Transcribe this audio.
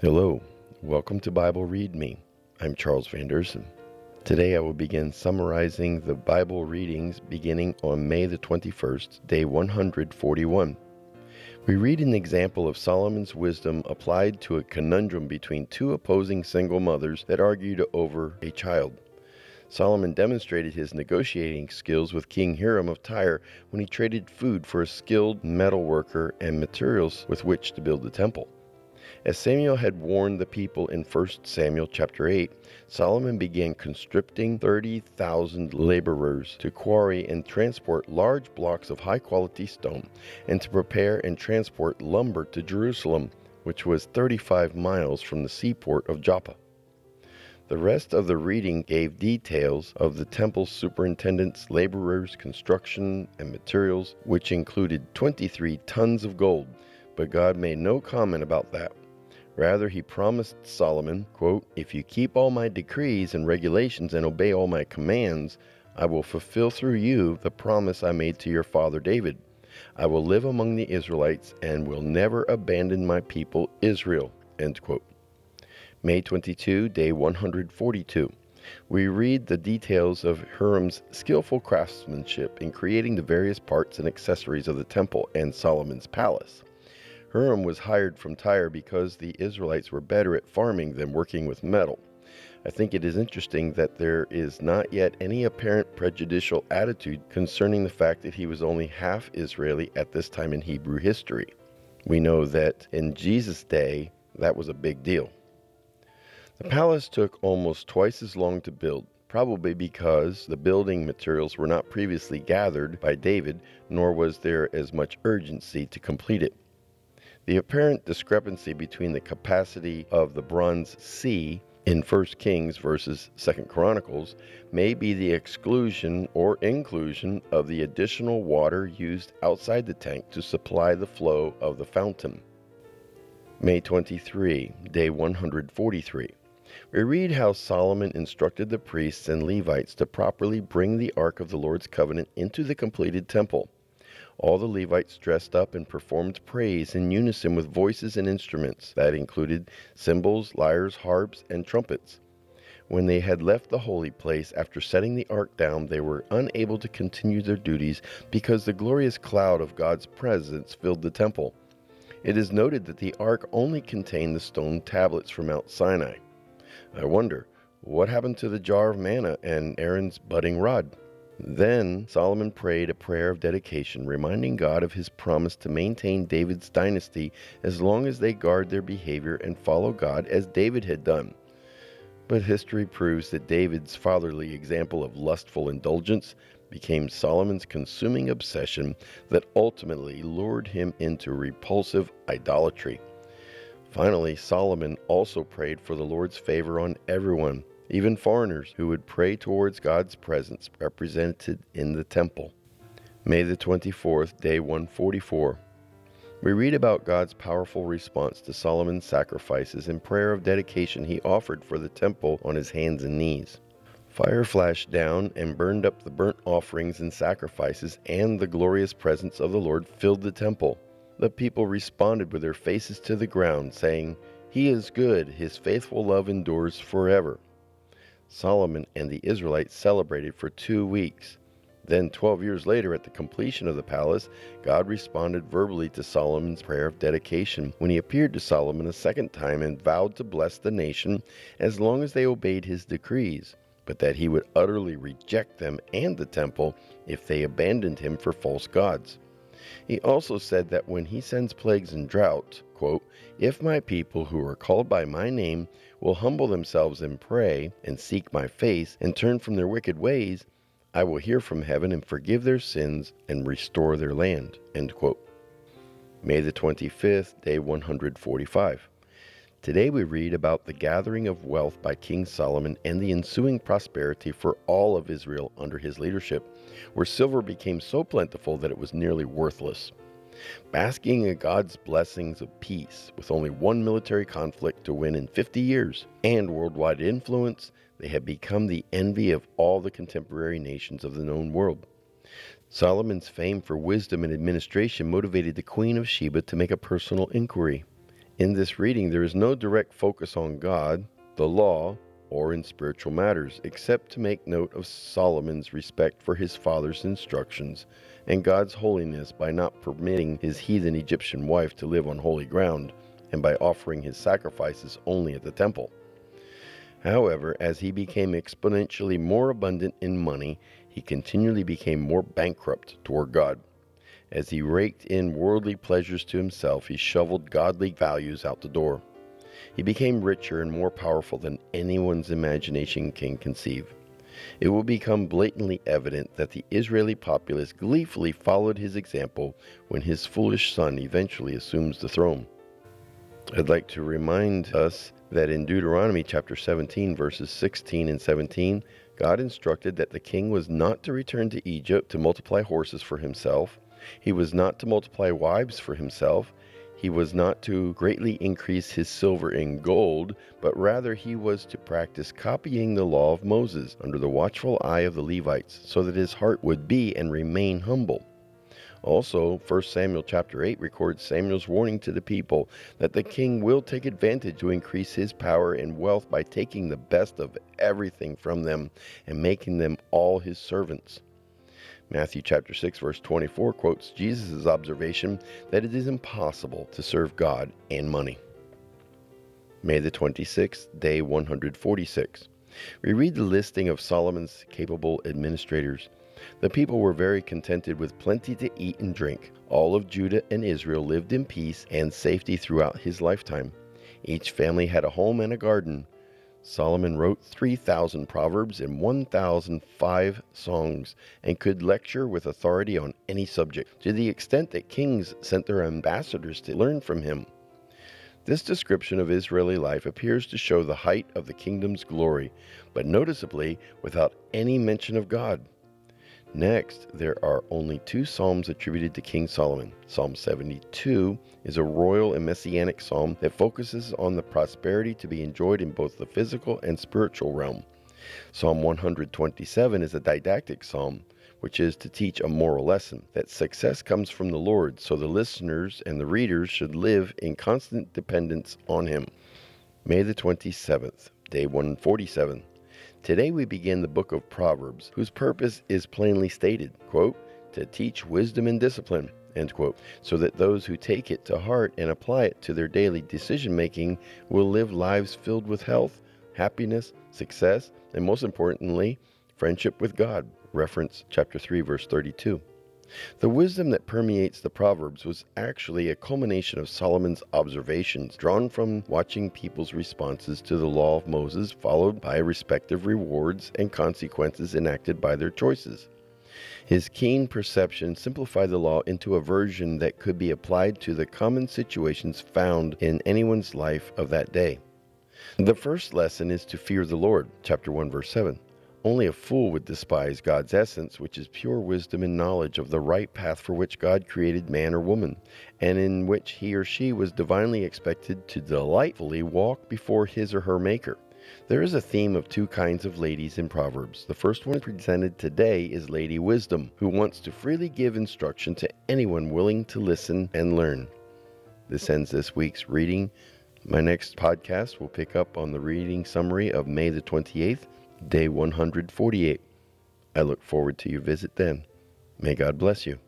Hello, welcome to Bible Read Me. I'm Charles Van Deursen. Today I will begin summarizing the Bible readings beginning on May the 21st, day 141. We read an example of Solomon's wisdom applied to a conundrum between two opposing single mothers that argued over a child. Solomon demonstrated his negotiating skills with King Hiram of Tyre when he traded food for a skilled metal worker and materials with which to build the temple. As Samuel had warned the people in 1 Samuel chapter 8, Solomon began conscripting 30,000 laborers to quarry and transport large blocks of high quality stone and to prepare and transport lumber to Jerusalem, which was 35 miles from the seaport of Joppa. The rest of the reading gave details of the temple superintendent's laborers, construction, and materials, which included 23 tons of gold, but God made no comment about that. Rather, he promised Solomon, quote, If you keep all my decrees and regulations and obey all my commands, I will fulfill through you the promise I made to your father David. I will live among the Israelites and will never abandon my people Israel. End quote. May 22, day 142. We read the details of Hiram's skillful craftsmanship in creating the various parts and accessories of the temple and Solomon's palace. Hiram was hired from Tyre because the Israelites were better at farming than working with metal. I think it is interesting that there is not yet any apparent prejudicial attitude concerning the fact that he was only half Israeli at this time in Hebrew history. We know that in Jesus' day, that was a big deal. The palace took almost twice as long to build, probably because the building materials were not previously gathered by David, nor was there as much urgency to complete it. The apparent discrepancy between the capacity of the bronze sea in 1 Kings versus 2 Chronicles may be the exclusion or inclusion of the additional water used outside the tank to supply the flow of the fountain. May 23, day 143. We read how Solomon instructed the priests and Levites to properly bring the Ark of the Lord's covenant into the completed temple. All the Levites dressed up and performed praise in unison with voices and instruments that included cymbals, lyres, harps, and trumpets. When they had left the holy place after setting the ark down, they were unable to continue their duties because the glorious cloud of God's presence filled the temple. It is noted that the ark only contained the stone tablets from Mount Sinai. I wonder, what happened to the jar of manna and Aaron's budding rod? Then Solomon prayed a prayer of dedication, reminding God of his promise to maintain David's dynasty as long as they guard their behavior and follow God as David had done. But history proves that David's fatherly example of lustful indulgence became Solomon's consuming obsession that ultimately lured him into repulsive idolatry. Finally, Solomon also prayed for the Lord's favor on everyone even foreigners who would pray towards God's presence represented in the temple. May the 24th, day 144. We read about God's powerful response to Solomon's sacrifices and prayer of dedication he offered for the temple on his hands and knees. Fire flashed down and burned up the burnt offerings and sacrifices, and the glorious presence of the Lord filled the temple. The people responded with their faces to the ground, saying, He is good, His faithful love endures forever. Solomon and the Israelites celebrated for two weeks. Then, 12 years later, at the completion of the palace, God responded verbally to Solomon's prayer of dedication when he appeared to Solomon a second time and vowed to bless the nation as long as they obeyed his decrees, but that he would utterly reject them and the temple if they abandoned him for false gods. He also said that when he sends plagues and drought, quote, If my people who are called by my name will humble themselves and pray and seek my face and turn from their wicked ways, I will hear from heaven and forgive their sins and restore their land. End quote. May the 25th, day 145. Today we read about the gathering of wealth by King Solomon and the ensuing prosperity for all of Israel under his leadership, where silver became so plentiful that it was nearly worthless. Basking in God's blessings of peace, with only one military conflict to win in 50 years, and worldwide influence, they had become the envy of all the contemporary nations of the known world. Solomon's fame for wisdom and administration motivated the Queen of Sheba to make a personal inquiry. In this reading, there is no direct focus on God, the law, or in spiritual matters, except to make note of Solomon's respect for his father's instructions and God's holiness by not permitting his heathen Egyptian wife to live on holy ground and by offering his sacrifices only at the temple. However, as he became exponentially more abundant in money, he continually became more bankrupt toward God. As he raked in worldly pleasures to himself, he shoveled godly values out the door. He became richer and more powerful than anyone's imagination can conceive. It will become blatantly evident that the Israeli populace gleefully followed his example when his foolish son eventually assumes the throne. I'd like to remind us that in Deuteronomy chapter 17, verses 16 and 17, God instructed that the king was not to return to Egypt to multiply horses for himself, he was not to multiply wives for himself, he was not to greatly increase his silver and gold, but rather he was to practice copying the law of Moses under the watchful eye of the Levites, so that his heart would be and remain humble. Also, 1 Samuel chapter 8 records Samuel's warning to the people that the king will take advantage to increase his power and wealth by taking the best of everything from them and making them all his servants. Matthew chapter 6 verse 24 quotes Jesus' observation that it is impossible to serve God and money. May the 26th, day 146. We read the listing of Solomon's capable administrators. The people were very contented with plenty to eat and drink. All of Judah and Israel lived in peace and safety throughout his lifetime. Each family had a home and a garden. Solomon wrote 3,000 proverbs and 1,005 songs and could lecture with authority on any subject, to the extent that kings sent their ambassadors to learn from him. This description of Israeli life appears to show the height of the kingdom's glory, but noticeably without any mention of God. Next, there are only two psalms attributed to King Solomon. Psalm 72 is a royal and messianic psalm that focuses on the prosperity to be enjoyed in both the physical and spiritual realm. Psalm 127 is a didactic psalm, which is to teach a moral lesson that success comes from the Lord, so the listeners and the readers should live in constant dependence on Him. May the 27th, day 147. Today we begin the book of Proverbs, whose purpose is plainly stated, quote, to teach wisdom and discipline, end quote, so that those who take it to heart and apply it to their daily decision making will live lives filled with health, happiness, success, and most importantly, friendship with God. Reference chapter 3 verse 32. The wisdom that permeates the Proverbs was actually a culmination of Solomon's observations, drawn from watching people's responses to the law of Moses, followed by respective rewards and consequences enacted by their choices. His keen perception simplified the law into a version that could be applied to the common situations found in anyone's life of that day. The first lesson is to fear the Lord, chapter 1, verse 7. Only a fool would despise God's essence, which is pure wisdom and knowledge of the right path for which God created man or woman, and in which he or she was divinely expected to delightfully walk before his or her Maker. There is a theme of two kinds of ladies in Proverbs. The first one presented today is Lady Wisdom, who wants to freely give instruction to anyone willing to listen and learn. This ends this week's reading. My next podcast will pick up on the reading summary of May the 28th day 148. I look forward to your visit then. May God bless you.